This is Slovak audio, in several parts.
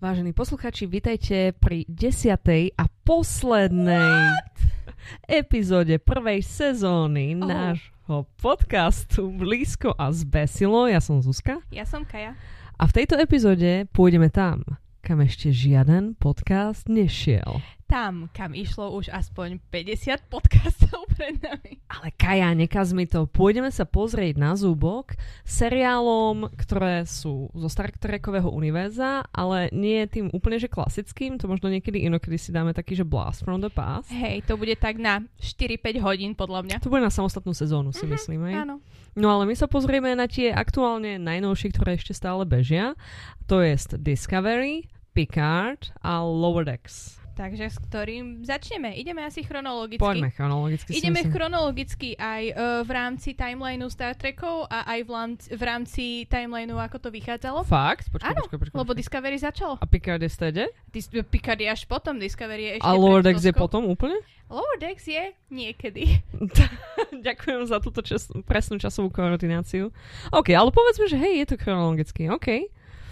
Vážení posluchači, vitajte pri desiatej a poslednej What? epizóde prvej sezóny Oh. nášho podcastu Blízko a zbesilo. Ja som Zuzka Ja som Kaja. a v tejto epizóde pôjdeme tam, kam ešte žiaden podcast nešiel. Tam, kam išlo už aspoň 50 podcastov pred nami. Ale Kaja, nekaz mi to. Pôjdeme sa pozrieť na zúbok seriálom, ktoré sú zo Star Trekového univerza, ale nie tým úplne že klasickým, to možno niekedy inokedy si dáme taký, že Blast from the Past. Hej, to bude tak na 4-5 hodín podľa mňa. To bude na samostatnú sezónu, si Mhm, myslím. Áno. No ale my sa pozrieme na tie aktuálne najnovšie, ktoré ešte stále bežia. To je Discovery, Picard a Lower Decks. Takže s ktorým začneme? Ideme asi chronologicky. Poďme chronologicky. Ideme myslím. chronologicky aj uh, v rámci timelineu Star Trekov a aj v, lam- v rámci timelineu, ako to vychádzalo. Fakt? Počkaj, Áno, počkaj, počkaj. Lebo počkaj. Discovery začalo. A Picard je v stede? Dis- Picard je až potom, Discovery je ešte A Lower Decks je potom úplne? Lower Decks je niekedy. Ďakujem za túto čas, presnú časovú koordináciu. OK, ale povedzme, že hej, je to chronologicky. OK.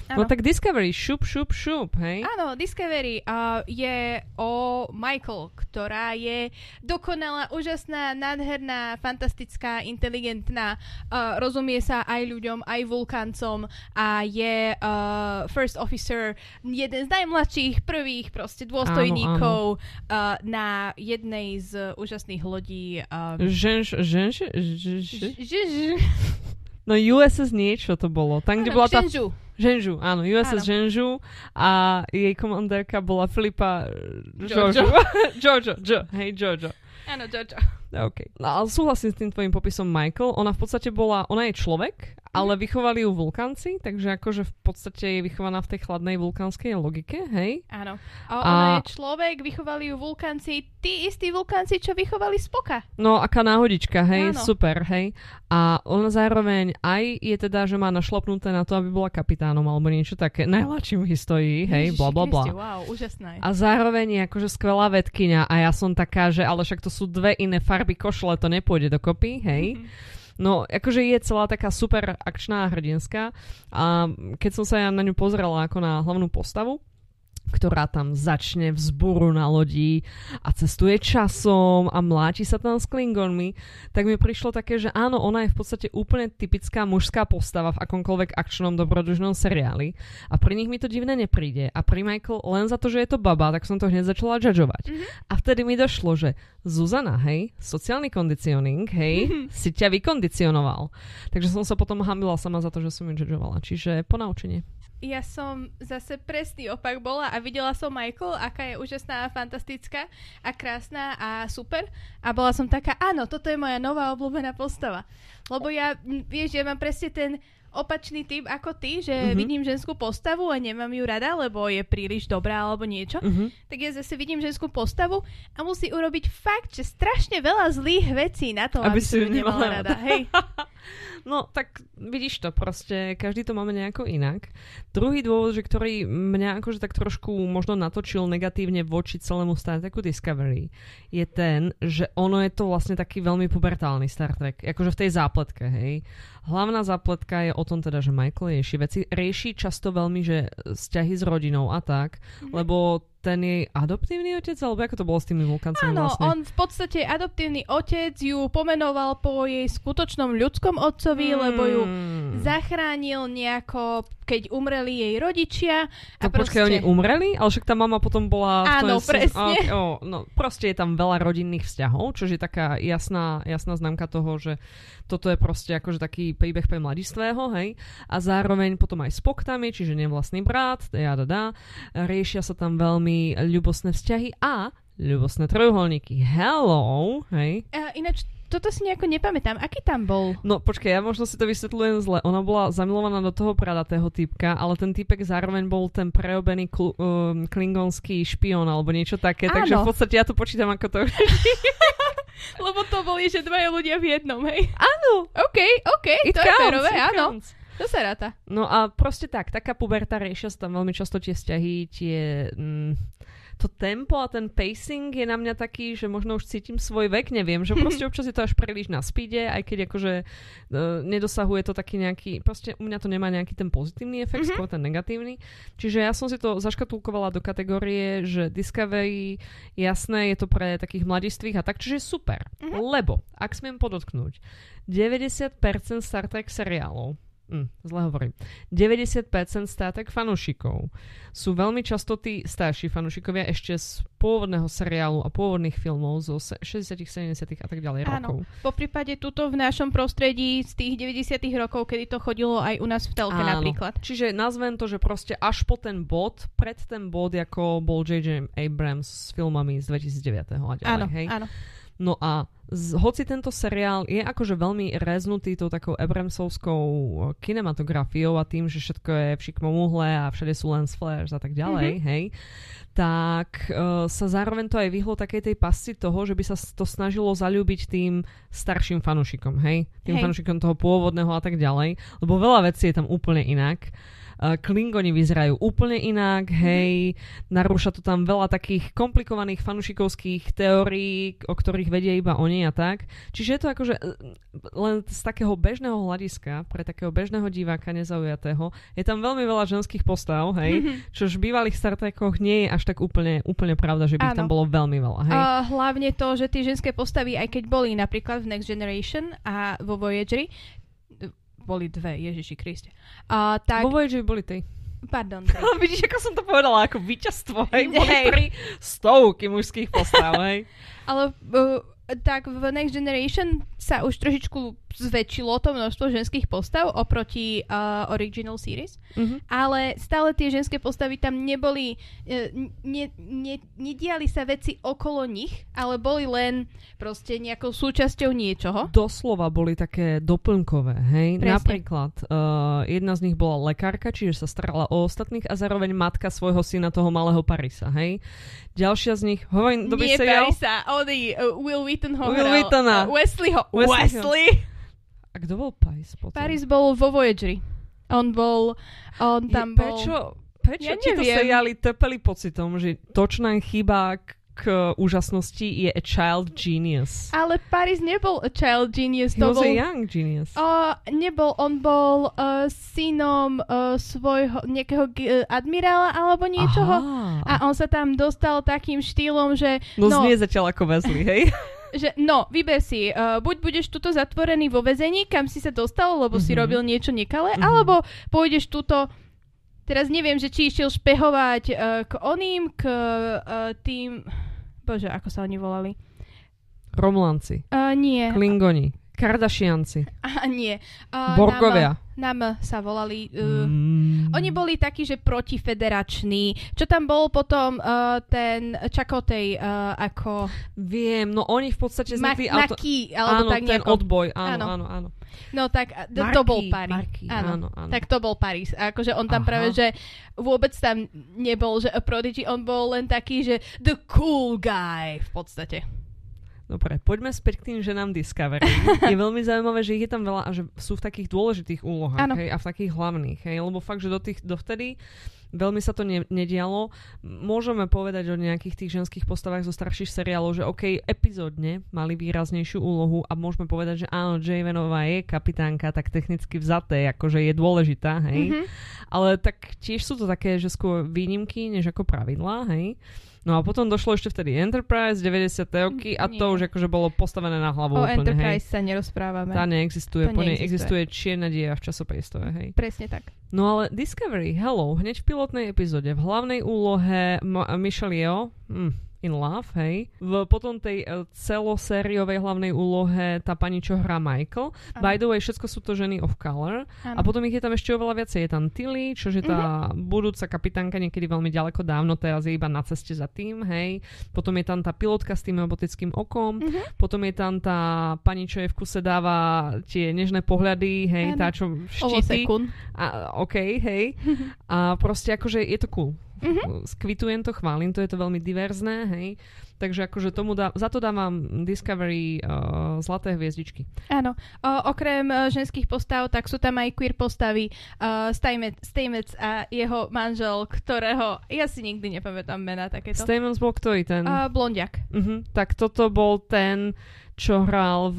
No Áno. tak Discovery, šup, šup, šup, hej? Áno, Discovery uh, je o Michael, ktorá je dokonalá, úžasná, nádherná, fantastická, inteligentná, uh, rozumie sa aj ľuďom, aj vulkancom a je uh, first officer, jeden z najmladších, prvých proste dôstojníkov Uh, na jednej z úžasných lodí. Um, Ženž, ženž, ženž, No USS niečo to bolo. Tam, kde áno, bola tá... Ženžu, áno, USS Áno. Ženžu a jej komandérka bola Filipa Jojo. Jojo. Jojo, hej, Jojo. Áno, Jojo. OK. No, ale súhlasím s tým tvojim popisom Michael. Ona v podstate bola, ona je človek, ale Mhm. vychovali ju vulkanci, takže akože v podstate je vychovaná v tej chladnej vulkánskej logike, hej? Áno. A ona A- je človek, vychovali ju vulkanci, tí istí vulkanci, čo vychovali Spoka. No, aká náhodička, hej, Áno. super, hej. A ona zároveň aj je teda, že má našlapnuté na to, aby bola kapitánom alebo niečo také, najmladším v histórii, hej, bla bla bla. Kriste, Wow, úžasná. A zároveň je akože skvelá vedkynia a ja som taká, že ale však to sú dve iné farby košle, to nepôjde dokopy, hej. Mhm. No, akože je celá taká super akčná hrdinská a keď som sa ja na ňu pozrela ako na hlavnú postavu, ktorá tam začne vzburu na lodi a cestuje časom a mláti sa tam s Klingonmi, tak mi prišlo také, že áno, ona je v podstate úplne typická mužská postava v akomkoľvek akčnom dobrodružnom seriáli a pri nich mi to divné nepríde a pri Michael len za to, že je to baba, tak som to hneď začala judgeovať. Mhm. A vtedy mi došlo, že Zuzana, hej, sociálny kondicioning, hej, si ťa vykondicionoval. Takže som sa potom hambila sama za to, že som ju judgeovala. Čiže ponaučenie. Ja som zase presný opak bola a videla som Michael, aká je úžasná a fantastická a krásna a super. A bola som taká, áno, toto je moja nová obľúbená postava. Lebo ja, vieš, ja mám presne ten opačný typ ako ty, že mm-hmm. vidím ženskú postavu a nemám ju rada, lebo je príliš dobrá alebo niečo. Uh-huh. Tak ja zase vidím ženskú postavu a musí urobiť fakt, že strašne veľa zlých vecí na to, Aby aby, si ju nemala nemala rada. Hej. No, tak vidíš to, proste každý to máme nejako inak. Druhý dôvod, že ktorý mňa akože tak trošku možno natočil negatívne voči celému Star Treku Discovery, je ten, že ono je to vlastne taký veľmi pubertálny Star Trek, akože v tej zápletke, hej. Hlavná zápletka je o tom teda, že Michael rieši veci, rieši často veľmi, že vzťahy s rodinou a tak, Mhm. lebo ten jej adoptívny otec, alebo ako to bolo s tými vulkancami Áno, vlastne? on v podstate adoptívny otec ju pomenoval po jej skutočnom ľudskom otcovi, lebo ju zachránil nejako, keď umreli jej rodičia. To A počkaj, oni umreli? Ale však tá mama potom bola... v Áno, tom- presne. Okay, oh, no, proste je tam veľa rodinných vzťahov, čo je taká jasná, jasná známka toho, že toto je proste akože taký príbeh pre mladistvého, hej. A zároveň potom aj Spock tam je, čiže nevlastný brat, ja dá. Riešia sa tam veľmi ľubosné vzťahy a ľubosné trojuholníky. Hello, hej. A ináč, toto si nejako nepamätám. Aký tam bol? No počkaj, ja možno si to vysvetľujem zle. Ona bola zamilovaná do toho pradatého typka, ale ten typek zároveň bol ten prerobený kl- um, klingonský špión alebo niečo také, takže v Áno. podstate ja to počítam ako to. Lebo to boli, že dvaja ľudia v jednom, hej? Áno, OK, OK, it to je counts, férové, it áno. counts. To sa ráta. No a proste tak, taká puberta riešia sa tam veľmi často tie vzťahy, tie... Mm, to tempo a ten pacing je na mňa taký, že možno už cítim svoj vek, neviem, že proste občas je to až príliš na speede, aj keď akože uh, nedosahuje to taký nejaký, proste u mňa to nemá nejaký ten pozitívny efekt, mm-hmm. skôr ten negatívny. Čiže ja som si to zaškatulkovala do kategórie, že Discovery, jasné, je to pre takých mladistvých a tak, čiže super. Mm-hmm. Lebo, ak smiem podotknúť, 90% Star Trek seriálov Mm, zle hovorím. 90% Star Trek fanúšikov sú veľmi často tí starší fanúšikovia ešte z pôvodného seriálu a pôvodných filmov zo 60 70 a tak ďalej Áno. rokov. Po prípade tuto v našom prostredí z tých 90 rokov, kedy to chodilo aj u nás v telke Áno. napríklad. Čiže nazvem to, že proste až po ten bod, pred ten bod, ako bol J.J. Abrams s filmami z 2009 a ďalej. Áno, hej? áno. No a z, hoci tento seriál je akože veľmi reznutý tou takou Abramsovskou kinematografiou a tým, že všetko je v šikmom uhle a všade sú lens flares a tak ďalej, mm-hmm. hej, tak uh, sa zároveň to aj vyhlo takej tej pasci toho, že by sa to snažilo zalúbiť tým starším fanúšikom, hej, tým hej. fanúšikom toho pôvodného a tak ďalej, lebo veľa vecí je tam úplne inak. Uh, Klingoni vyzerajú úplne inak, mhm. hej, narúša to tam veľa takých komplikovaných fanušikovských teórií, o ktorých vedia iba oni a tak. Čiže je to akože e, len z takého bežného hľadiska, pre takého bežného diváka nezaujatého, je tam veľmi veľa ženských postav, hej, mhm. čo v bývalých Star Trekoch nie je až tak úplne, úplne pravda, že by ich tam bolo veľmi veľa, hej. Uh, hlavne to, že tie ženské postavy, aj keď boli napríklad v Next Generation a vo Voyageri, boli dve, Ježiši Kriste. Uh, tak... Vo Voyager boli tej. Pardon. Vidíš, ako som to povedala, ako víťazstvo, hej? Boli hey. tri stovky mužských postav, hej? Ale uh, tak v Next Generation sa už trošičku zväčšilo to množstvo ženských postav oproti uh, original series, mm-hmm. ale stále tie ženské postavy tam neboli, uh, ne, ne, nediali sa veci okolo nich, ale boli len proste nejakou súčasťou niečoho. Doslova boli také doplnkové, hej? Presne. Napríklad uh, jedna z nich bola lekárka, čiže sa starala o ostatných a zároveň matka svojho syna, toho malého Parisa, hej? Ďalšia z nich, hovorím, Nie Parisa, Ody, uh, Will Wheaton ho Will Wheatona. Uh, Wesleyho. Wesley. Wesley. A kto bol Paris potom? Paris bol vo Voyageri. On bol, on tam je, bol... Prečo, prečo ja ti to seriály trpeli pocitom, že točná chyba k úžasnosti je a child genius. Ale Paris nebol a child genius. He to was bol, a young genius. Uh, nebol, on bol uh, synom uh, svojho nejakého uh, admirála alebo niečoho. Aha. A on sa tam dostal takým štýlom, že... No, no znie zatiaľ ako Wesley, hej? že no, vyber si, uh, buď budeš tuto zatvorený vo väzení, kam si sa dostal, lebo mm-hmm. si mhm. robil niečo nekalé, mm-hmm. alebo pôjdeš tuto Teraz neviem, že či išiel špehovať uh, k oným, k uh, tým... Bože, ako sa oni volali? Romulanci. Uh, nie. Klingoni. Kardashianci. A nie. Uh, Borgovia. Nám sa volali. Uh, mm. Oni boli takí, že protifederační. Čo tam bol potom uh, ten Čakotej uh, ako... Viem, no oni v podstate zvykli... Ma- auto... Maki, alebo áno, tak ten nejako... odboj, áno, áno, áno. áno. No tak d- Marky, to bol Paris. Marky, áno. áno, áno. Tak to bol Paris. A akože on tam Aha. práve, že vôbec tam nebol, že a Prodigy, on bol len taký, že the cool guy v podstate. Dobre, poďme späť k tým ženám Discovery. Je veľmi zaujímavé, že ich je tam veľa a že sú v takých dôležitých úlohách hej, a v takých hlavných. Hej, lebo fakt, že do tých, dovtedy veľmi sa to ne, nedialo. Môžeme povedať o nejakých tých ženských postavách zo starších seriálov, že OK, epizódne mali výraznejšiu úlohu a môžeme povedať, že áno, Javenová je kapitánka, tak technicky vzaté, akože je dôležitá, hej. Mm-hmm. Ale tak tiež sú to také, že skôr výnimky, než ako pravidlá, hej. No a potom došlo ešte vtedy Enterprise, 90. roky a Nie. to už akože bolo postavené na hlavu o úplne, Enterprise hej. sa nerozprávame. Tá neexistuje, to po nej existuje čierna dia v časopriestore, hej. Presne tak. No ale Discovery, hello, hneď v pilotnej epizóde, v hlavnej úlohe M- Michelle Yeoh, hm, in Love, hej. V potom tej uh, celosériovej hlavnej úlohe tá pani, čo hrá Michael. Ano. By the way, všetko sú to ženy of color. Ano. A potom ich je tam ešte oveľa viacej. Je tam Tilly, čo je tá uh-huh. budúca kapitánka niekedy veľmi ďaleko dávno, teraz je iba na ceste za tým, hej. Potom je tam tá pilotka s tým robotickým okom. Uh-huh. Potom je tam tá pani, čo je v kuse dáva tie nežné pohľady, hej, ano. tá, čo štíti. A, OK, hej. a proste akože je to cool. Mm-hmm. Skvitujem to, chválim to, je to veľmi diverzné, hej. Takže akože tomu dá, za to dávam Discovery uh, zlaté hviezdičky. Áno. O, okrem uh, ženských postav, tak sú tam aj queer postavy. Uh, Stamets a jeho manžel, ktorého ja si nikdy nepamätám mena takéto. Stamets bol ktorý ten? Uh, blondiak. Uh-huh. Tak toto bol ten čo hral v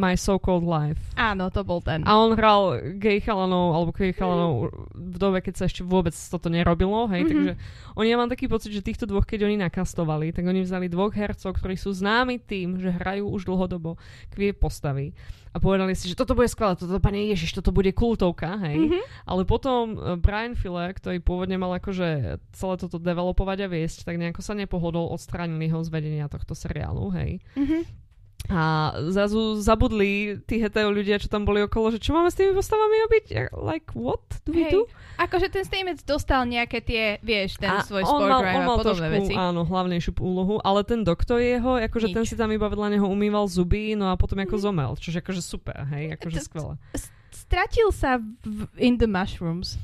My So Called Life. Áno, to bol ten. A on hral gay chalanov, alebo gay chalanov v dobe, keď sa ešte vôbec toto nerobilo, hej, mm-hmm. takže oni, ja mám taký pocit, že týchto dvoch, keď oni nakastovali, tak oni vzali dvoch hercov, ktorí sú známi tým, že hrajú už dlhodobo kvie postavy a povedali si, že toto bude skvelé, toto pane Ježiš, toto bude kultovka, hej. Mm-hmm. Ale potom e, Brian Filler, ktorý pôvodne mal akože celé toto developovať a viesť, tak nejako sa nepohodol, odstránili ho z vedenia tohto seriálu, hej. Mm-hmm. A zrazu zabudli tí hetero ľudia, čo tam boli okolo, že čo máme s tými postavami robiť? Like, what do we do? Akože ten Stamets dostal nejaké tie, vieš, ten a svoj sport mal, a podobné trošku, veci. Áno, hlavnejšiu úlohu, ale ten doktor jeho, akože Nič. ten si tam iba vedľa neho umýval zuby, no a potom ako mm. zomel, čože akože super, hej, akože skvelé. Stratil sa v In the Mushrooms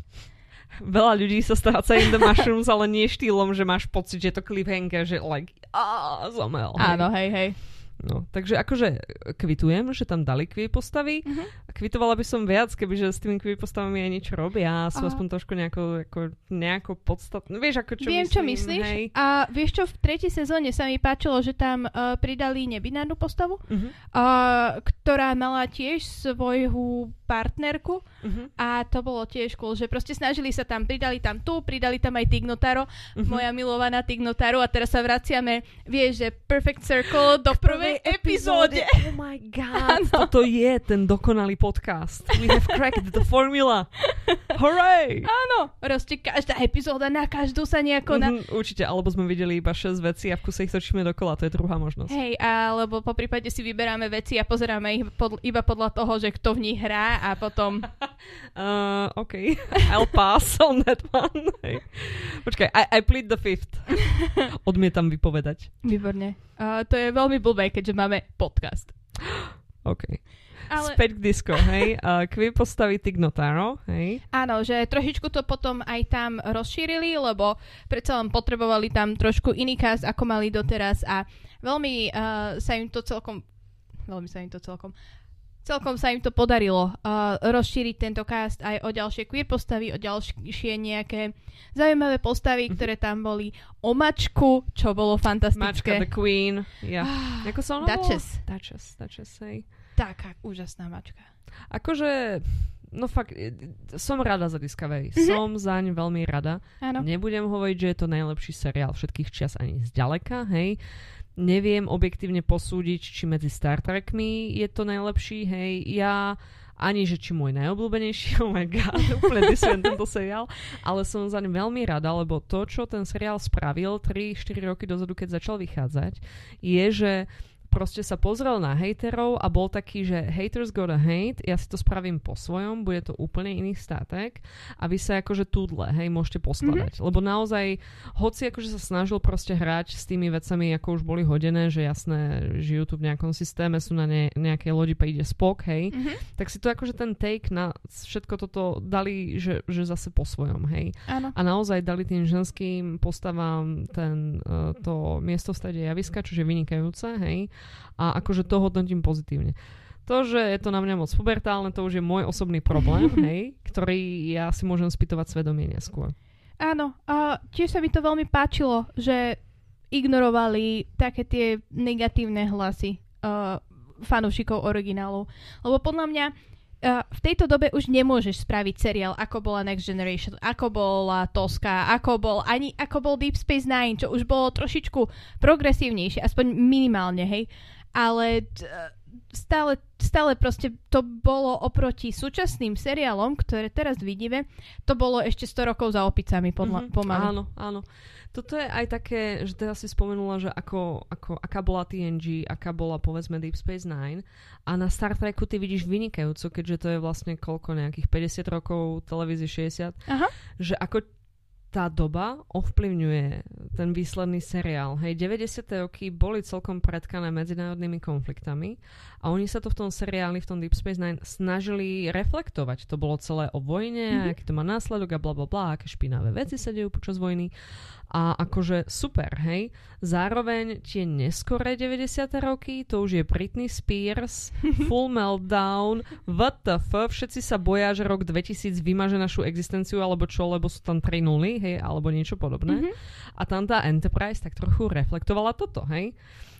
veľa ľudí sa stráca in the mushrooms, ale nie štýlom, že máš pocit, že je to cliffhanger, že like, a zomel. Áno, hej, hej. No, takže akože kvitujem, že tam dali kvie postavy uh-huh. a kvitovala by som viac, kebyže s tými kvie postavami aj niečo robia a sú uh-huh. aspoň trošku nejako, ako, nejako podstatné. Vieš, ako čo Viem, myslím, čo myslíš. Hej? A vieš čo, v tretej sezóne sa mi páčilo, že tam uh, pridali nebinárnu postavu, uh-huh. uh, ktorá mala tiež svoju partnerku uh-huh. a to bolo tiež cool, že proste snažili sa tam, pridali tam tu, pridali tam aj Tignotaro, uh-huh. moja milovaná Tignotaro a teraz sa vraciame, vieš, že Perfect Circle do prvej prvej epizóde. Oh my god, ano. toto je ten dokonalý podcast. We have cracked the formula. Hooray! Áno, proste každá epizóda na každú sa nejako... Na... Mm-hmm, určite, alebo sme videli iba 6 vecí a v kuse ich točíme dokola, to je druhá možnosť. Hej, alebo po prípade si vyberáme veci a pozeráme ich pod, iba podľa toho, že kto v nich hrá a potom... uh, OK, I'll pass on that one. Hey. Počkaj, I, I plead the fifth. Odmietam vypovedať. Výborne. Uh, to je veľmi blbé, keďže máme podcast. OK. Ale... Späť k disco, hej. Uh, Kvie postaví Tignotaro, hej. Áno, že trošičku to potom aj tam rozšírili, lebo predsa len potrebovali tam trošku iný cast, ako mali doteraz a veľmi uh, sa im to celkom veľmi sa im to celkom Celkom sa im to podarilo uh, rozšíriť tento cast aj o ďalšie queer postavy, o ďalšie nejaké zaujímavé postavy, mm-hmm. ktoré tam boli. O mačku, čo bolo fantastické. Mačka the Queen. Yeah. Ah, Ako sa Duchess. Duchess, Duchess, hej. Taká úžasná mačka. Akože, no fakt, som rada za Discovery. Mm-hmm. Som zaň veľmi rada. Áno. Nebudem hovoriť, že je to najlepší seriál všetkých čas ani zďaleka, hej neviem objektívne posúdiť, či medzi Star Trekmi je to najlepší, hej, ja ani, že či môj najobľúbenejší, oh my god, úplne disujem tento seriál, ale som za ním veľmi rada, lebo to, čo ten seriál spravil 3-4 roky dozadu, keď začal vychádzať, je, že proste sa pozrel na haterov a bol taký, že haters gonna hate, ja si to spravím po svojom, bude to úplne iný statek a vy sa akože tudle, hej, môžete poskladať. Mm-hmm. Lebo naozaj, hoci akože sa snažil proste hrať s tými vecami, ako už boli hodené, že jasné, žijú tu v nejakom systéme, sú na ne, nejakej lodi, príde spok, hej, mm-hmm. tak si to akože ten take na všetko toto dali, že, že zase po svojom, hej. Áno. A naozaj dali tým ženským postavám ten, uh, to miesto v strede javiska, čo je vynikajúce, hej a akože to hodnotím pozitívne. To, že je to na mňa moc pubertálne, to už je môj osobný problém, hej, ktorý ja si môžem spýtovať svedomie neskôr. Áno, a tiež sa mi to veľmi páčilo, že ignorovali také tie negatívne hlasy uh, fanúšikov originálu. Lebo podľa mňa uh, v tejto dobe už nemôžeš spraviť seriál, ako bola Next Generation, ako bola Toska, ako bol, ani ako bol Deep Space Nine, čo už bolo trošičku progresívnejšie, aspoň minimálne, hej. Ale t- stále, stále proste to bolo oproti súčasným seriálom, ktoré teraz vidíme, to bolo ešte 100 rokov za opicami podľa, mm-hmm, pomaly. Áno, áno. Toto je aj také, že teraz si spomenula, že ako, ako, aká bola TNG, aká bola povedzme Deep Space Nine a na Star Treku ty vidíš vynikajúco, keďže to je vlastne koľko nejakých 50 rokov, televízie 60, Aha. že ako tá doba ovplyvňuje ten výsledný seriál. Hej, 90. roky boli celkom predkané medzinárodnými konfliktami a oni sa to v tom seriáli, v tom Deep Space Nine snažili reflektovať. To bolo celé o vojne, mm-hmm. aký to má následok a bla bla bla, aké špinavé veci sa dejú počas vojny. A akože super, hej. Zároveň tie neskoré 90. roky, to už je Britney Spears, Full Meltdown, what the fuck, všetci sa boja, že rok 2000 vymaže našu existenciu, alebo čo, lebo sú tam 3 nuly, hej, alebo niečo podobné. Mm-hmm. A tam tá Enterprise tak trochu reflektovala toto, hej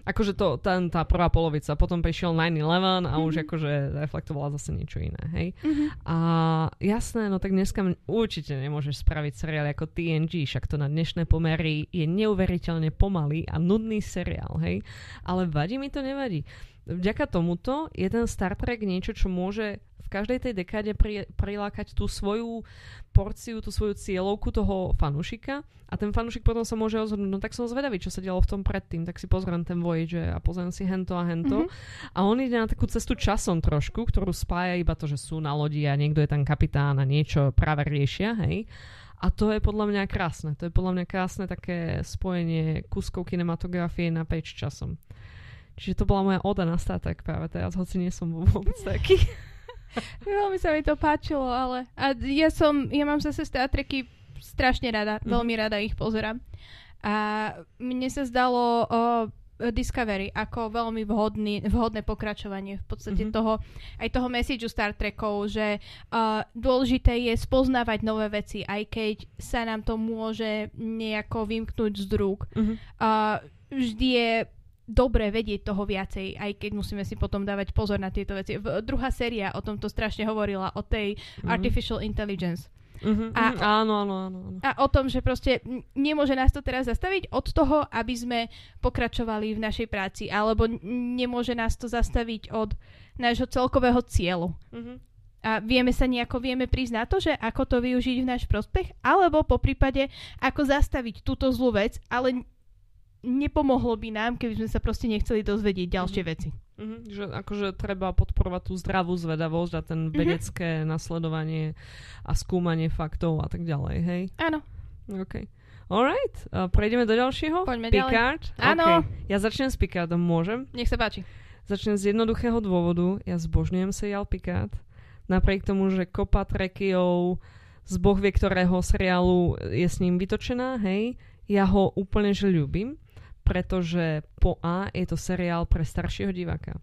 akože to, ten, tá prvá polovica, potom prišiel 9-11 a mm-hmm. už akože reflektovala zase niečo iné, hej. Mm-hmm. A jasné, no tak dneska určite nemôžeš spraviť seriál ako TNG, však to na dnešné pomery je neuveriteľne pomalý a nudný seriál, hej. Ale vadí mi to, nevadí. Vďaka tomuto je ten Star Trek niečo, čo môže každej tej dekáde pri, prilákať tú svoju porciu, tú svoju cieľovku toho fanúšika a ten fanúšik potom sa môže rozhodnúť, no tak som zvedavý, čo sa dialo v tom predtým, tak si pozriem ten Voyager a pozriem si hento a hento mm-hmm. a on ide na takú cestu časom trošku, ktorú spája iba to, že sú na lodi a niekto je tam kapitán a niečo práve riešia, hej. A to je podľa mňa krásne. To je podľa mňa krásne také spojenie kúskov kinematografie naprieč časom. Čiže to bola moja oda na Star Trek práve teraz, hoci nie som vôbec taký. Veľmi sa mi to páčilo, ale a ja som, ja mám zase Star Treky strašne rada, mm. veľmi rada ich pozerám. A mne sa zdalo o, Discovery ako veľmi vhodný, vhodné pokračovanie v podstate mm-hmm. toho, aj toho messageu Star Trekov, že uh, dôležité je spoznávať nové veci, aj keď sa nám to môže nejako vymknúť z drúg. Mm-hmm. Uh, vždy je dobre vedieť toho viacej, aj keď musíme si potom dávať pozor na tieto veci. V, druhá séria o tomto strašne hovorila, o tej mm-hmm. artificial intelligence. Mm-hmm, a, mm, áno, áno, áno, áno. A o tom, že proste nemôže nás to teraz zastaviť od toho, aby sme pokračovali v našej práci, alebo nemôže nás to zastaviť od nášho celkového cieľu. Mm-hmm. A vieme sa nejako, vieme prísť na to, že ako to využiť v náš prospech, alebo po prípade, ako zastaviť túto zlú vec, ale nepomohlo by nám, keby sme sa proste nechceli dozvedieť ďalšie mm-hmm. veci. Mm-hmm. Že akože treba podporovať tú zdravú zvedavosť a ten mm-hmm. vedecké nasledovanie a skúmanie faktov a tak ďalej, hej? Áno. OK. Alright, uh, prejdeme do ďalšieho? Poďme Picard? ďalej. Áno. Okay. Ja začnem s Picardom, môžem? Nech sa páči. Začnem z jednoduchého dôvodu. Ja zbožňujem seriál Picard. Napriek tomu, že kopa trekiov z bohvie ktorého seriálu je s ním vytočená, hej, ja ho úplne že ľúbim pretože po A je to seriál pre staršieho diváka.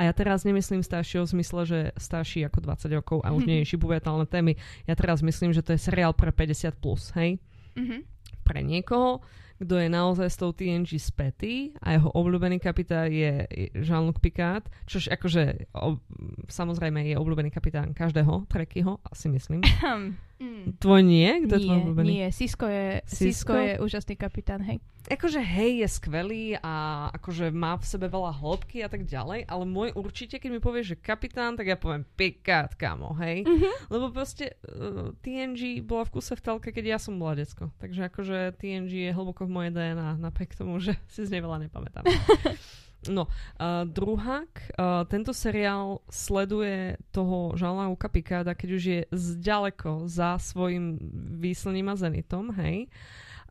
A ja teraz nemyslím staršieho v zmysle, že starší ako 20 rokov a už nie je šibuvetálne témy. Ja teraz myslím, že to je seriál pre 50+, plus, hej? Mm-hmm. Pre niekoho, kto je naozaj s tou TNG spätý a jeho obľúbený kapitán je Jean-Luc Picard, čož akože o, samozrejme je obľúbený kapitán každého Trekyho, asi myslím. Mm. Tvoj nie? Kto nie, je tvoj obľúbený? Nie, Sisko je, Sisko? Sisko je úžasný kapitán, hej. Akože hej, je skvelý a akože má v sebe veľa hĺbky a tak ďalej, ale môj určite, keď mi povieš, že kapitán, tak ja poviem Picard, kamo, hej. Mm-hmm. Lebo proste uh, TNG bola v kuse v telke, keď ja som bola decko. Takže akože TNG je hlboko v mojej DNA, napriek tomu, že si z nej veľa nepamätám. No, uh, druhák, uh, tento seriál sleduje toho Žalna Luka Picarda, keď už je zďaleko za svojim výslním a zenitom, hej.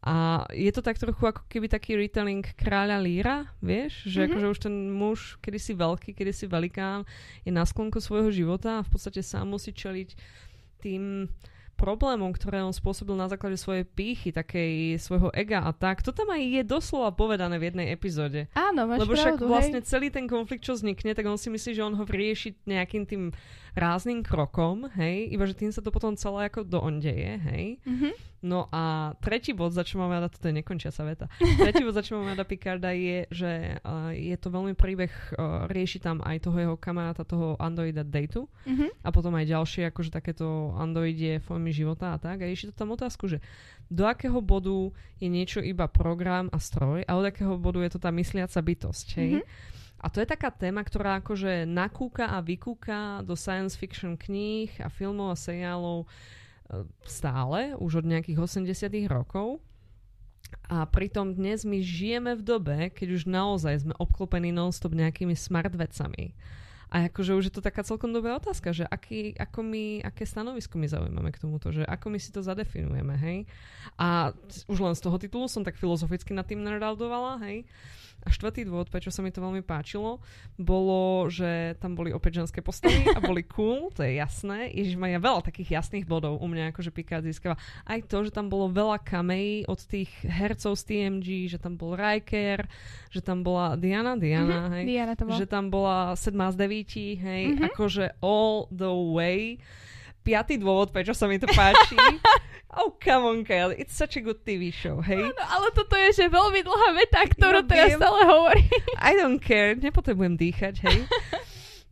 A je to tak trochu ako keby taký retelling kráľa Líra, vieš? Že mm-hmm. akože už ten muž, kedysi veľký, kedysi velikán, je na sklonku svojho života a v podstate sám musí čeliť tým problémom, ktoré on spôsobil na základe svojej pýchy, takej svojho ega a tak, to tam aj je doslova povedané v jednej epizóde. Áno, máš Lebo však pravdu, vlastne hej. celý ten konflikt, čo vznikne, tak on si myslí, že on ho rieši nejakým tým rázným krokom, hej, iba že tým sa to potom celé ako doondeje, hej. Mm-hmm. No a tretí bod, za čo mám rada, toto je nekončia sa veta, tretí bod, za čo mám rada Picarda je, že uh, je to veľmi príbeh, uh, rieši tam aj toho jeho kamaráta, toho androida Datu mm-hmm. a potom aj ďalšie, akože takéto androidie formy života a tak. A rieši to tam otázku, že do akého bodu je niečo iba program a stroj a od akého bodu je to tá mysliaca bytosť, hej. Mm-hmm. A to je taká téma, ktorá akože nakúka a vykúka do science fiction kníh a filmov a seriálov stále, už od nejakých 80 rokov. A pritom dnes my žijeme v dobe, keď už naozaj sme obklopení non-stop nejakými smart vecami. A akože už je to taká celkom dobrá otázka, že aký, ako my, aké stanovisko my zaujímame k tomuto, že ako my si to zadefinujeme, hej. A už len z toho titulu som tak filozoficky nad tým neraldovala, hej. A štvrtý dôvod, prečo sa mi to veľmi páčilo, bolo, že tam boli opäť ženské postavy a boli cool, to je jasné. Ježiš, majú veľa takých jasných bodov u mňa, akože Picard získava. Aj to, že tam bolo veľa kamejí od tých hercov z TMG, že tam bol Riker, že tam bola Diana, Diana, Mhm, hej. Diana to bola. Že tam bola 7 z 9, hej, Mhm. akože all the way. Piatý dôvod, prečo sa mi to páči. oh, come on, Kyle, it's such a good TV show, hej. Áno, ale toto je že veľmi dlhá veta, ktorú Ja teraz viem. stále hovorí. I don't care, nepotrebujem dýchať, hej.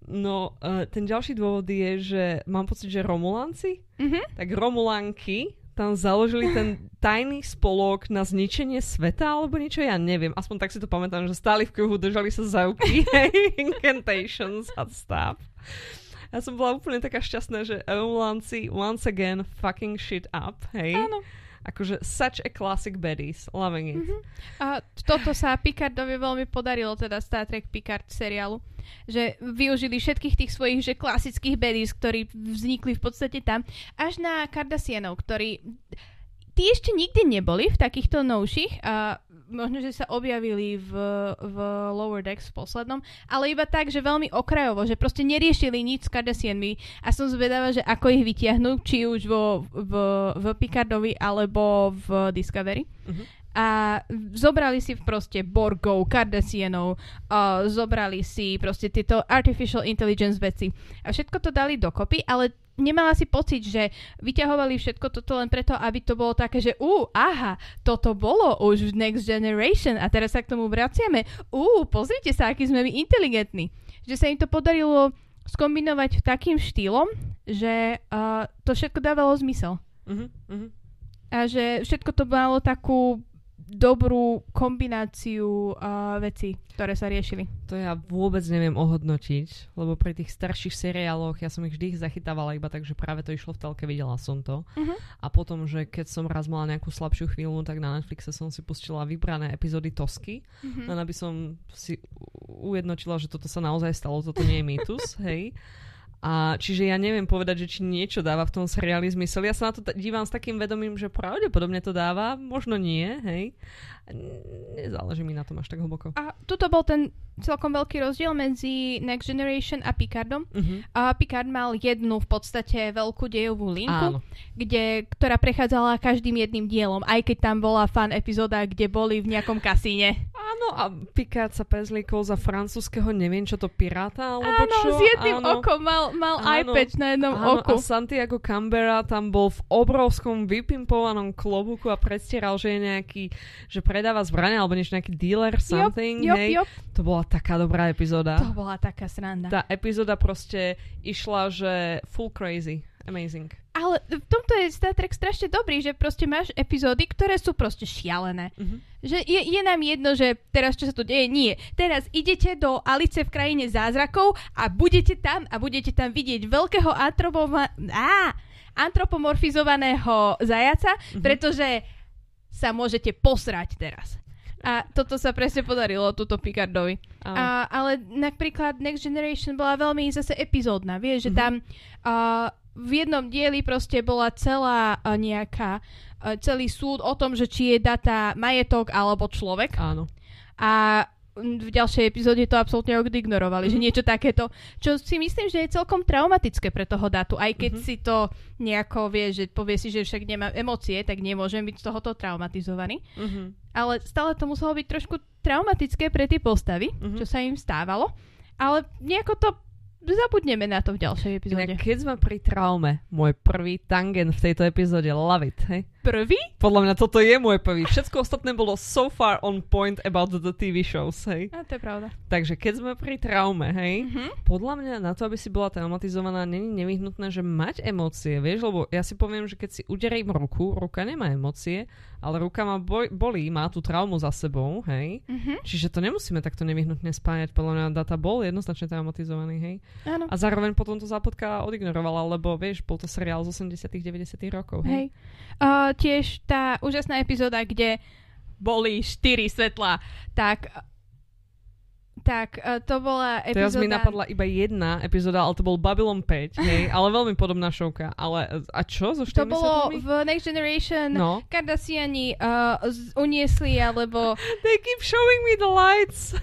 No, uh, ten ďalší dôvod je, že mám pocit, že Romulanci, Mhm. tak Romulanky tam založili ten tajný spolok na zničenie sveta, alebo niečo, ja neviem. Aspoň tak si to pamätám, že stáli v kruhu, držali sa za ruky, incantations a stuff. Ja som bola úplne taká šťastná, že Romulanci once again fucking shit up, hej. Áno. Akože such a classic baddies, loving it. Mhm. A toto sa Picardovi veľmi podarilo, teda Star Trek Picard seriálu, že využili všetkých tých svojich že klasických baddies, ktorí vznikli v podstate tam, až na Cardassianov, ktorí tí ešte nikdy neboli v takýchto novších a možno, že sa objavili v, v Lower Decks v poslednom, ale iba tak, že veľmi okrajovo, že proste neriešili nič s Cardassianmi a som zvedavá, že ako ich vytiahnu, či už vo, v, v Picardovi alebo v Discovery. Mhm. A zobrali si proste Borgov, Cardassianov, uh, zobrali si proste tieto artificial intelligence veci. A všetko to dali dokopy, ale nemala si pocit, že vyťahovali všetko toto len preto, aby to bolo také, že ú, aha, toto bolo už v Next Generation a teraz sa k tomu vraciame. Ú, pozrite sa, aký sme my inteligentní. Že sa im to podarilo skombinovať takým štýlom, že uh, to všetko dávalo zmysel. Mhm, mhm. A že všetko to malo takú dobrú kombináciu uh, vecí, ktoré sa riešili. To ja vôbec neviem ohodnotiť, lebo pri tých starších seriáloch ja som ich vždy zachytávala iba tak, že práve to išlo v telke, videla som to. Uh-huh. A potom, že keď som raz mala nejakú slabšiu chvíľu, tak na Netflixe som si pustila vybrané epizódy Tosky, Uh-huh. len aby som si ujednotila, že toto sa naozaj stalo, toto nie je mýtus, hej. A čiže ja neviem povedať, že či niečo dáva v tom seriáli zmysel. Ja sa na to t- dívam s takým vedomím, že pravdepodobne to dáva, možno nie, hej. Nezáleží mi na tom až tak hlboko. A tuto bol ten celkom veľký rozdiel medzi Next Generation a Picardom. Uh-huh. A Picard mal jednu v podstate veľkú dejovú linku, Áno. kde, ktorá prechádzala každým jedným dielom, aj keď tam bola fan epizóda, kde boli v nejakom kasíne. Áno, a Picard sa prezlíkol za francúzského, neviem čo to, piráta, alebo Áno, čo? s jedným áno. okom mal, mal Áno. iPad na jednom Áno, oku. a Santiago Canberra tam bol v obrovskom vypimpovanom klobuku a predstieral, že je nejaký, že predáva zbrania alebo niečo nejaký dealer, something, Jop, hej. jop, To bola taká dobrá epizóda. to bola taká sranda. Tá epizóda proste išla, že full crazy. Amazing. Ale v tomto je Star Trek strašne dobrý, že proste máš epizódy, ktoré sú proste šialené. Mhm. Že je, je nám jedno, že teraz čo sa tu deje, nie. Teraz idete do Alice v krajine zázrakov a budete tam a budete tam vidieť veľkého antropoma- á, antropomorfizovaného zajaca, Mhm. pretože sa môžete posrať teraz. A toto sa presne podarilo túto Picardovi. A, ale napríklad Next Generation bola veľmi zase epizódna, vieš, že Mhm. tam uh, v jednom dieli proste bola celá uh, nejaká, uh, celý súd o tom, že či je data majetok alebo človek Áno. a v ďalšej epizóde to absolútne ignorovali, že Mhm. niečo takéto, čo si myslím, že je celkom traumatické pre toho datu, aj keď Mhm. si to nejako vie, že povie si, že však nemá emócie, tak nemôžem byť z tohoto traumatizovaný. Mhm. Ale stále to muselo byť trošku traumatické pre tie postavy, Mhm. čo sa im stávalo. Ale nejako to zabudneme na to v ďalšej epizóde. Inak keď sme pri traume, môj prvý tangent v tejto epizóde, love it, hej? Prvý? Podľa mňa toto je môj prvý. Všetko ostatné bolo so far on point about the TV shows, hej? A to je pravda. Takže keď sme pri traume, hej? Mhm. Podľa mňa na to, aby si bola traumatizovaná, není nevyhnutné, že mať emócie, vieš? Lebo ja si poviem, že keď si uderím ruku, ruka nemá emócie, ale ruka ma boj- bolí, má tú traumu za sebou, hej? Mhm. Čiže to nemusíme takto nevyhnutne spájať. Podľa mňa data bol jednoznačne traumatizovaný, hej? Áno. A zároveň potom to zápodka odignorovala, lebo vieš, bol to seriál z 80 90 rokov, Hej. hej? Uh, tiež tá úžasná epizóda, kde boli štyri svetla, tak tak uh, to bola epizóda... Teraz mi napadla iba jedna epizóda, ale to bol Babylon 5, hej, ale veľmi podobná šovka. Ale a čo so To bolo v Next Generation. No. Kardashiani uh, z- uniesli, alebo... They keep showing me the lights.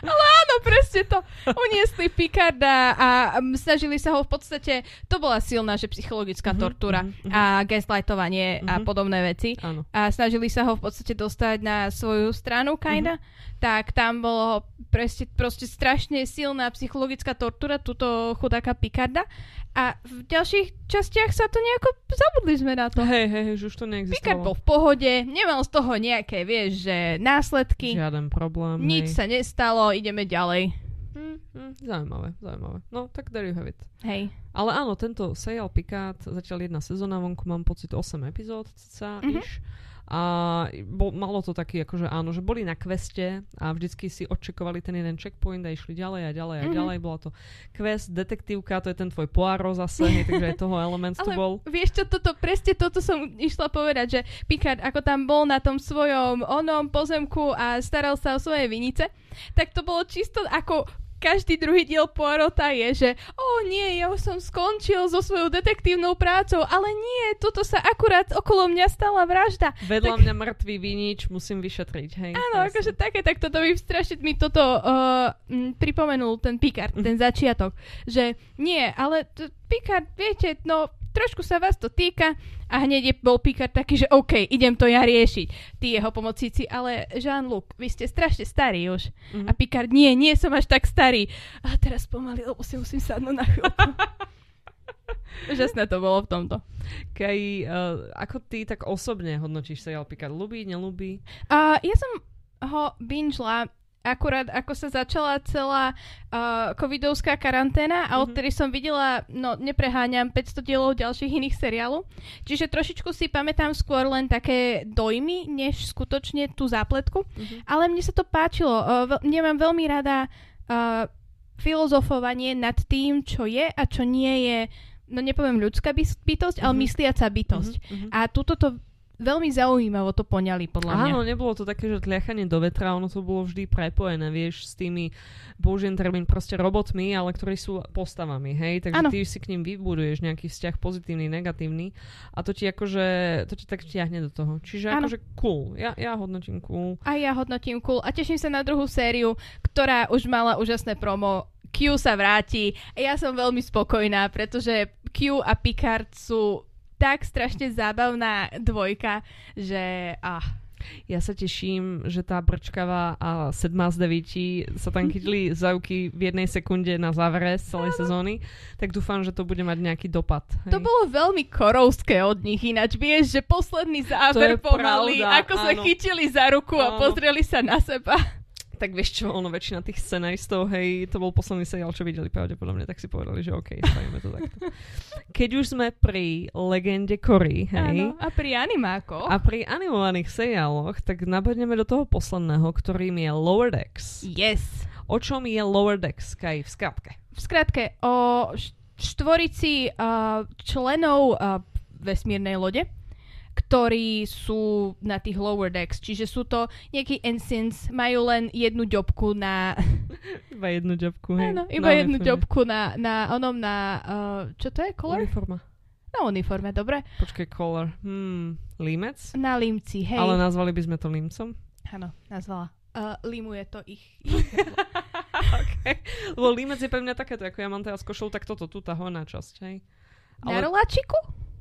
Ale áno, presne to. Uniesli Picarda a um, snažili sa ho v podstate... To bola silná, že psychologická Mhm, tortúra mhm, mhm. a gaslightovanie a Mhm. podobné veci. Áno. a snažili sa ho v podstate dostať na svoju stranu, kinda, tak tam bolo proste, proste strašne silná psychologická tortúra túto chudáka Picarda a v ďalších častiach sa to nejako zabudli sme na to. Hej, hej, že už to Picard bol neexistovalo. v pohode, nemal z toho nejaké, vieš, že následky, Žiaden problém. nič hej. sa nestalo, ideme ďalej. Hm, hm, zaujímavé, zaujímavé. No, tak there you have it. Hej. Ale áno, tento seriál Picard, zatiaľ jedna sezóna vonku, mám pocit 8 epizód sa Mhm. iš. A bol, malo to taký, akože áno, že boli na kveste a vždycky si odčekovali ten jeden checkpoint a išli ďalej a ďalej a Mhm. ďalej. Bola to quest, detektívka, to je ten tvoj Poirot zase, hej, takže aj toho element tu bol. vieš čo, toto, presne toto som išla povedať, že Picard, ako tam bol na tom svojom onom pozemku a staral sa o svoje vinice, tak to bolo čisto ako každý druhý diel Poirota je, že o nie, ja už som skončil so svojou detektívnou prácou, ale nie, toto sa akurát okolo mňa stala vražda. Vedľa tak- mňa mŕtvý vinič, musím vyšetriť, hej. Áno, jasne. akože také, tak toto mi strašne mi toto uh, m, pripomenul ten Picard, ten začiatok. Že nie, ale Picard, viete, no trošku sa vás to týka a hneď je, bol Picard taký, že OK, idem to ja riešiť. Tí jeho pomocíci, ale Jean-Luc, vy ste strašne starí už. Mhm. A Picard, nie, nie som až tak starý. A teraz pomaly, lebo si musím sadnúť na chvíľku. Úžasné to bolo v tomto. Kaj, uh, ako ty tak osobne hodnotíš seriál Picard? Ľubí, nelúbi? Uh, ja som ho bingela akurát ako sa začala celá uh, covidovská karanténa a Mhm. odtedy som videla, no nepreháňam, 500 dielov ďalších iných seriálov. Čiže trošičku si pamätám skôr len také dojmy, než skutočne tú zápletku. Mhm. Ale mne sa to páčilo. Uh, veľ- nemám veľmi rada uh, filozofovanie nad tým, čo je a čo nie je, no nepoviem ľudská bytosť, ale Mhm. mysliaca bytosť. Mhm, mhm. A túto to veľmi zaujímavo to poňali, podľa mňa. Áno, nebolo to také, že tliachanie do vetra, ono to bolo vždy prepojené, vieš, s tými, použijem termín, proste robotmi, ale ktorí sú postavami, hej, takže Áno. ty si k ním vybuduješ nejaký vzťah pozitívny, negatívny a to ti akože, to ti tak vtiahne do toho. Čiže Áno. akože cool, ja, ja hodnotím cool. A ja hodnotím cool a teším sa na druhú sériu, ktorá už mala úžasné promo. Q sa vráti ja som veľmi spokojná, pretože Q a Picard sú tak strašne zábavná dvojka, že ah, Ja sa teším, že tá brčkavá a sedmá z devíti sa tam chytili zauky v jednej sekunde na závere z celej sezóny, tak dúfam, že to bude mať nejaký dopad. to hej. bolo veľmi korovské od nich ináč. Vieš, že posledný záver pomaly, pravda, ako sa áno. chytili za ruku a Áno. pozreli sa na seba. Tak vieš čo, ono väčšina tých scenaristov, hej, to bol posledný seriál, čo videli pravdepodobne, tak si povedali, že OK, spravíme to takto. Keď už sme pri legende Cory, hej, Áno, a pri animákoch. a pri animovaných seriáloch, tak nabadneme do toho posledného, ktorým je Lower Decks. Yes. O čom je Lower Decks, Kaj, v skratke? v skratke o štvorici uh, členov uh, vesmírnej lode, ktorí sú na tých lower decks, čiže sú to nejakí ensigns, majú len jednu ďobku na... Iba jednu ďobku, hej. Áno, iba Na jednu uniforme. ďobku na, na onom na... Uh, čo to je? Color? Uniforma. Na uniforme, dobre. Počkaj, color. Hmm, límec? Na límci, hej. Ale nazvali by sme to límcom? Áno, nazvala. Uh, limuje to ich. okay. Lebo límec je pre mňa takéto, ako ja mám teraz košelu, tak toto, tu tá horná časť, hej. Na roláčiku?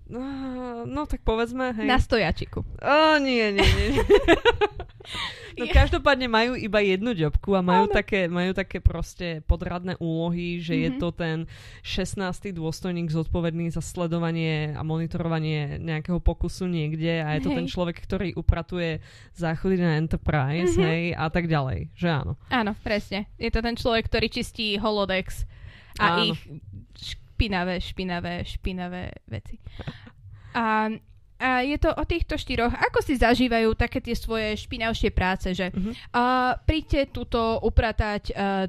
No, tak povedzme, hej. Na stojačiku. Ó, nie, nie, nie. nie. no každopádne majú iba jednu ďobku a majú Áno. také, majú také proste podradné úlohy, že je Mhm. to ten 16. dôstojník zodpovedný za sledovanie a monitorovanie nejakého pokusu niekde a je to Hej. ten človek, ktorý upratuje záchody na Enterprise, Mhm. hej, a tak ďalej, že áno. Áno, presne. Je to ten človek, ktorý čistí holodex a Áno. ich špinavé, špinavé, špinavé veci. A, a je to o týchto štyroch, ako si zažívajú také tie svoje špinavšie práce, že Mhm. uh, príďte tuto upratať uh,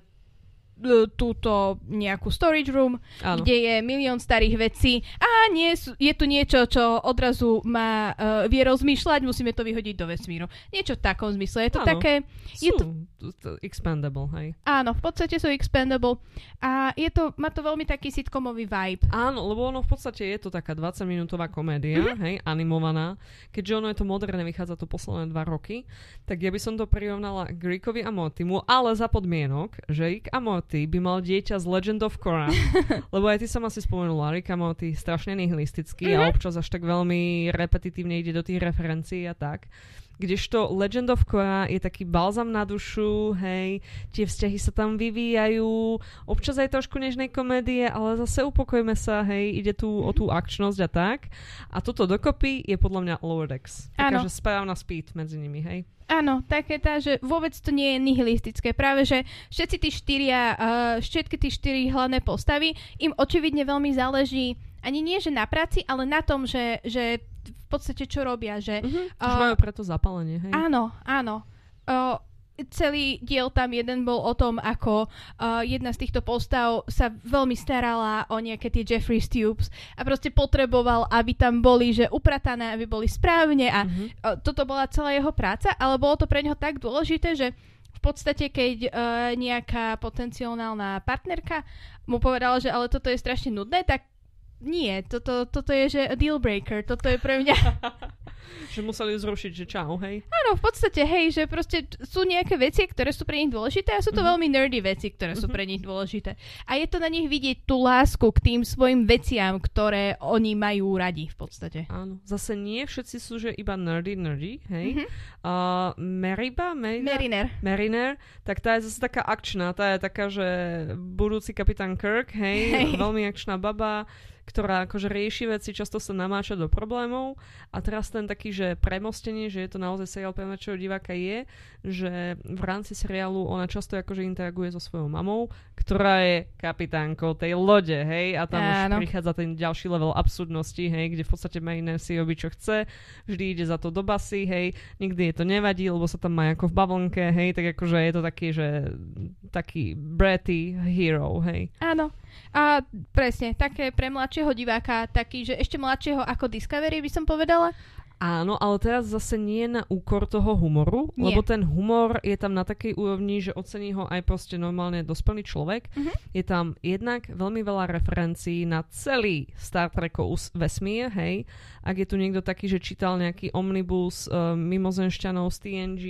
túto nejakú storage room, Áno. kde je milión starých vecí a nie, je tu niečo, čo odrazu má, uh, vie rozmýšľať, musíme to vyhodiť do vesmíru. Niečo v takom zmysle. Je to Áno. také, je Sú to... expandable, hej. áno, v podstate sú expendable a je to, má to veľmi taký sitcomový vibe. Áno, lebo ono v podstate je to taká 20-minútová komédia, Mhm. hej, animovaná. Keďže ono je to moderné, vychádza to posledné dva roky, tak ja by som to prirovnala k Rickovi a Mortimu, ale za podmienok, že Rick a Morty by mal dieťa z Legend of Korra, lebo aj ty som asi spomenula, Rick a Morty strašne nihilistický a Mhm. občas až tak veľmi repetitívne ide do tých referencií a tak. Kdežto Legend of Korra je taký balzam na dušu, hej, tie vzťahy sa tam vyvíjajú, občas aj trošku nežnej komédie, ale zase upokojme sa, hej, ide tu o tú akčnosť a tak. A toto dokopy je podľa mňa Lower Decks. Taká, že správna speed medzi nimi, hej. Áno, také tá, že vôbec to nie je nihilistické. Práve, že všetci tí štyria, uh, všetky tí štyri hlavné postavy, im očividne veľmi záleží ani nie, že na práci, ale na tom, že, že podstate čo robia, že Uh-huh. Už A- majú preto zapálenie, hej. áno, áno. Uh, celý diel tam jeden bol o tom, ako uh, jedna z týchto postav sa veľmi starala o nejaké tie Jeffrey Tubes a proste potreboval, aby tam boli, že upratané, aby boli správne a Mhm. uh, toto bola celá jeho práca, ale bolo to pre neho tak dôležité, že v podstate, keď uh, nejaká potenciálna partnerka mu povedala, že ale toto je strašne nudné, tak nie, toto, toto je že deal breaker, toto je pre mňa Že museli zrušiť, že čau, hej. Áno, v podstate, hej, že proste sú nejaké veci, ktoré sú pre nich dôležité a sú to Mhm. veľmi nerdy veci, ktoré sú Mhm. pre nich dôležité. A je to na nich vidieť tú lásku k tým svojim veciam, ktoré oni majú radi v podstate. Áno. Zase nie všetci sú, že iba nerdy, nerdy, hej. Mhm. Uh, Meriba, Merida? Mariner. Mariner, tak tá je zase taká akčná, tá je taká, že budúci kapitán Kirk, hej, Hej. veľmi akčná baba, ktorá akože rieši veci, často sa namáča do problémov. A teraz ten taký, že premostenie, že je to naozaj seriál pre mladšieho diváka je, že v rámci seriálu ona často akože interaguje so svojou mamou, ktorá je kapitánkou tej lode, hej, a tam Áno. už prichádza ten ďalší level absurdnosti, hej, kde v podstate Mariner si robí, čo chce, vždy ide za to do basy, hej, nikdy je to nevadí, lebo sa tam má ako v bavlnke, hej, tak akože je to taký, že taký bratty hero, hej. Áno. A presne, také pre mladšieho diváka, taký, že ešte mladšieho ako Discovery by som povedala. Áno, ale teraz zase nie na úkor toho humoru, Nie. lebo ten humor je tam na takej úrovni, že ocení ho aj proste normálne dospelý človek. Mhm. Je tam jednak veľmi veľa referencií na celý Star Trekov vesmír, hej. Ak je tu niekto taký, že čítal nejaký omnibus uh, mimozenšťanov z TNG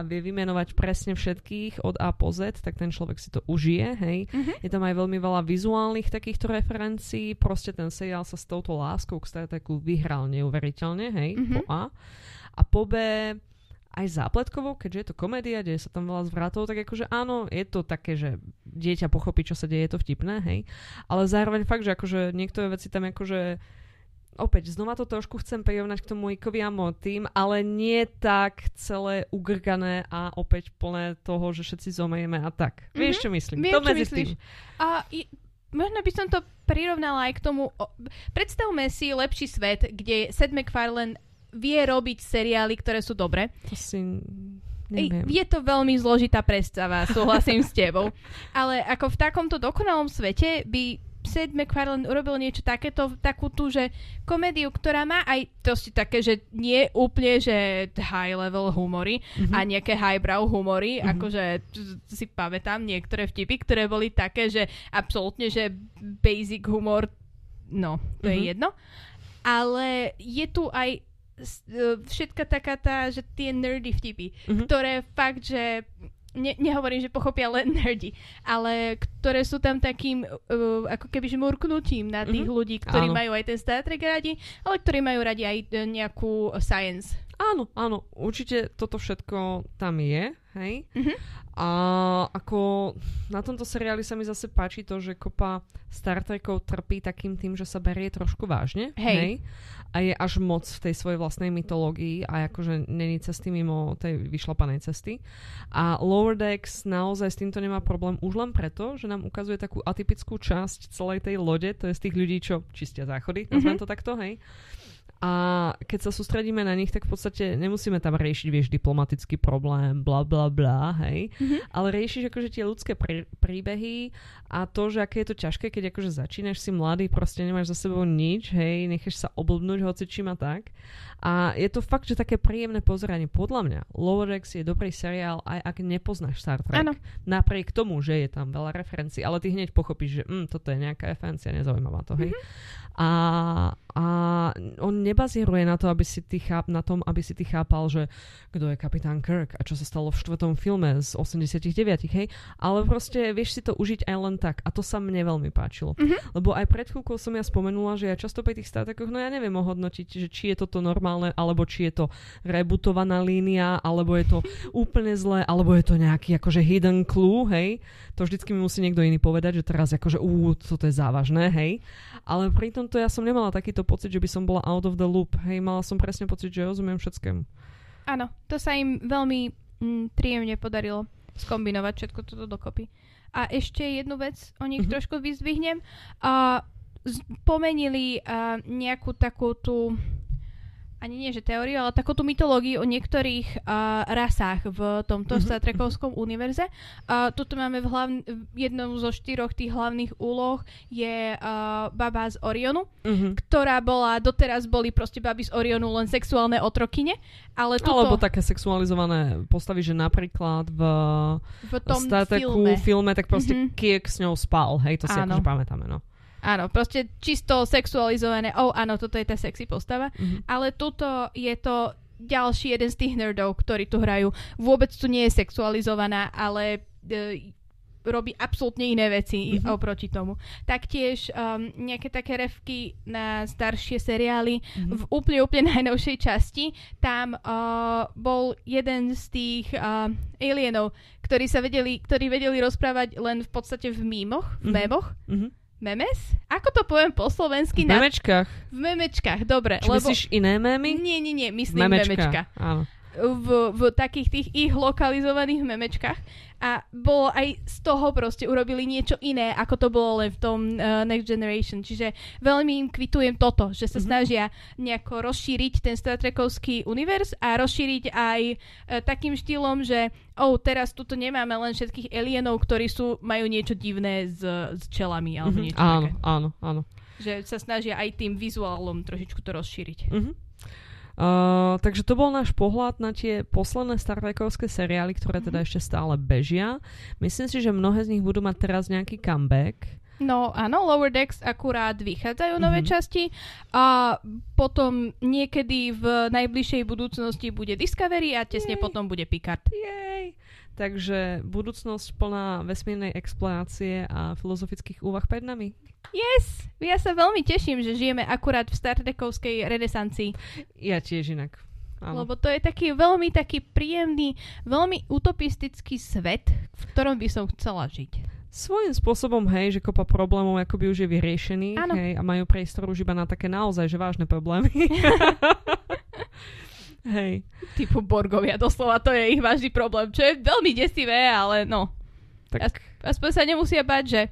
a vie vymenovať presne všetkých od A po Z, tak ten človek si to užije, hej. Mhm. Je tam aj veľmi veľa vizuálnych takýchto referencií, proste ten seriál sa s touto láskou k Star Treku vyhral neuveriteľne, hej, Mhm. po A. A po B aj zápletkovo, keďže je to komédia, deje sa tam veľa zvratov, tak akože áno, je to také, že dieťa pochopí, čo sa deje, je to vtipné, hej. Ale zároveň fakt, že akože niektoré veci tam akože opäť, znova to trošku chcem prirovnať k tomu Ikovi a Mortym, ale nie tak celé ugrgané a opäť plné toho, že všetci zomejeme a tak. Mhm. Vieš, čo myslím? Viem, to čo medzi myslíš. tým. A i, možno by som to prirovnala aj k tomu... O, predstavme si lepší svet, kde Seth MacFarlane vie robiť seriály, ktoré sú dobré. To si... Neviem. Je to veľmi zložitá predstava, súhlasím s tebou. Ale ako v takomto dokonalom svete by Seth MacFarlane urobil niečo takéto, takú tú, že komédiu, ktorá má aj dosť také, že nie úplne, že high level humory Mhm. a nejaké highbrow humory, Mhm. akože si pamätám niektoré vtipy, ktoré boli také, že absolútne, že basic humor, no, to je Mhm. jedno. Ale je tu aj všetka taká tá, že tie nerdy vtipy, Mhm. ktoré fakt, že ne, nehovorím, že pochopia len nerdy, ale ktoré sú tam takým uh, ako keby žmurknutím na tých Mhm. ľudí, ktorí Áno. majú aj ten Star Trek radi, ale ktorí majú radi aj e, nejakú science. Áno, áno, určite toto všetko tam je, hej. Mhm. A ako na tomto seriáli sa mi zase páči to, že kopa Star Trekov trpí takým tým, že sa berie trošku vážne, Hej. hej. A je až moc v tej svojej vlastnej mytológii a akože není cesty mimo tej vyšlapanej cesty. A Lower Decks naozaj s týmto nemá problém už len preto, že nám ukazuje takú atypickú časť celej tej lode, to je z tých ľudí, čo čistia záchody, nazvem Mhm. to takto, hej. A keď sa sústredíme na nich, tak v podstate nemusíme tam riešiť, vieš, diplomatický problém, bla bla bla, hej. Mhm. Ale riešiš akože tie ľudské prí- príbehy a to, že aké je to ťažké, keď akože začínaš si mladý, proste nemáš za sebou nič, hej, necháš sa oblbnúť hoci čím a tak. A je to fakt, že také príjemné pozeranie. Podľa mňa Lower Decks je dobrý seriál, aj ak nepoznáš Star Trek. Áno. Napriek tomu, že je tam veľa referencií, ale ty hneď pochopíš, že mm, toto je nejaká referencia, nezaujímavá to, hej. A, a on nebazíruje na to, aby si ty cháp, na tom, aby si ty chápal, že kto je kapitán Kirk a čo sa stalo v štvrtom filme z 89, hej. Ale proste vieš si to užiť aj len tak. A to sa mne veľmi páčilo. Mhm. Lebo aj pred chvíľkou som ja spomenula, že ja často pri tých Star Trekoch, no ja neviem ohodnotiť, že či je toto normálne, alebo či je to rebootovaná línia, alebo je to úplne zlé, alebo je to nejaký akože hidden clue, hej. To vždycky mi musí niekto iný povedať, že teraz akože ú, toto je závažné, hej. Ale pri tomto ja som nemala takýto pocit, že by som bola out of the loop, hej. Mala som presne pocit, že rozumiem všetkému. Áno, to sa im veľmi mm, príjemne podarilo skombinovať všetko toto dokopy. A ešte jednu vec o nich Mhm. trošku vyzdvihnem. A z- pomenili a, nejakú takú tú ani nie, že teóriu, ale takú tú mytológiu o niektorých a, rasách v tomto Mhm, Star Trekovskom univerze. A, tuto máme v hlavn- jednou zo štyroch tých hlavných úloh je a, baba z Orionu, Mhm. ktorá bola, doteraz boli proste baby z Orionu len sexuálne otrokyne, ale tuto Alebo také sexualizované postavy, že napríklad v v tom Star Treku filme. filme, tak proste Mhm. Kirk s ňou spal, hej, to si Áno. akože pamätáme, no. Áno, proste čisto sexualizované. Oh, áno, toto je tá sexy postava. Mhm. Ale tuto je to ďalší jeden z tých nerdov, ktorí tu hrajú. Vôbec tu nie je sexualizovaná, ale e, robí absolútne iné veci Mhm. oproti tomu. Taktiež um, nejaké také refky na staršie seriály. Mhm. V úplne, úplne najnovšej časti tam uh, bol jeden z tých uh, alienov, ktorí sa vedeli, ktorí vedeli rozprávať len v podstate v mímoch, v Mhm. mémoch. Mhm. Memes? Ako to poviem po slovensky? V Na- memečkách. v memečkách, dobre. Či lebo... myslíš iné mémy? Nie, nie, nie, myslím memečka. Áno. V, v takých tých ich lokalizovaných memečkách. A bolo aj z toho proste urobili niečo iné, ako to bolo len v tom uh, Next Generation. Čiže veľmi im kvitujem toto, že sa Mhm. snažia nejako rozšíriť ten Star Trekovský univerz a rozšíriť aj uh, takým štýlom, že oh, teraz tuto nemáme len všetkých alienov, ktorí sú, majú niečo divné s, s čelami alebo Mhm. niečo Áno, také. áno, áno. Že sa snažia aj tým vizuálom trošičku to rozšíriť. Mhm. Uh, takže to bol náš pohľad na tie posledné Star Trekovské seriály, ktoré teda Mhm. ešte stále bežia. Myslím si, že mnohé z nich budú mať teraz nejaký comeback. No áno, Lower Decks akurát vychádzajú nové Mhm. časti a potom niekedy v najbližšej budúcnosti bude Discovery a tesne Jej. potom bude Picard. Jej. Takže budúcnosť plná vesmírnej explorácie a filozofických úvah pred nami. Yes! Ja sa veľmi teším, že žijeme akurát v Star Trekovskej renesancii, Ja tiež inak. Áno. lebo to je taký veľmi taký príjemný, veľmi utopistický svet, v ktorom by som chcela žiť. Svojím spôsobom, hej, že kopa problémov akoby už je vyriešených, Áno. hej, a majú priestor už iba na také naozaj, že vážne problémy. hej. Typu Borgovia, doslova to je ich vážny problém, čo je veľmi desivé, ale no, Tak, aspoň sa nemusia bať, že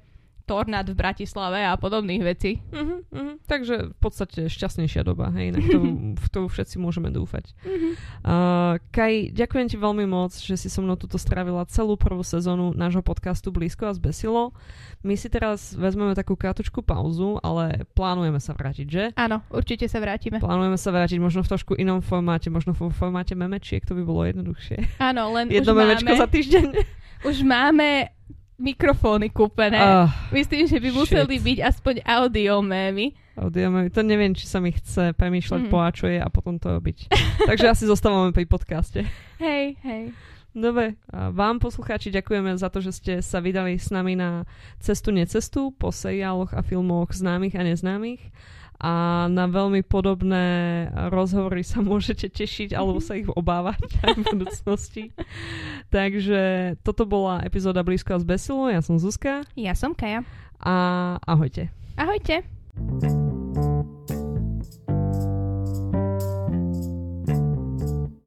tornád v Bratislave a podobných vecí. uh-huh, uh-huh. Takže v podstate šťastnejšia doba, hej, na ktorú, v ktorú všetci môžeme dúfať. Uh, Kaj, ďakujem ti veľmi moc, že si so mnou tuto strávila celú prvú sezónu nášho podcastu Blízko a zbesilo. My si teraz vezmeme takú krátku pauzu, ale plánujeme sa vrátiť, že? Áno, určite sa vrátime. Plánujeme sa vrátiť možno v trošku inom formáte, možno v formáte memečiek, to by bolo jednoduchšie. Áno, len Jedno už memečko máme, za týždeň. už máme mikrofóny kúpené. Uh, Myslím, že by shit. museli byť aspoň audio mémy. audio, to neviem, či sa mi chce premýšľať Mm. po a čo je a potom to robiť. Takže asi zostávame pri podcaste. Hej, hej. Dobre, a vám poslucháči ďakujeme za to, že ste sa vydali s nami na cestu necestu po seriáloch a filmoch známych a neznámych a na veľmi podobné rozhovory sa môžete tešiť alebo sa ich obávať aj v budúcnosti. Takže toto bola epizóda Blízko a zbesilo, ja som Zuzka Ja som Kaja. a ahojte. Ahojte.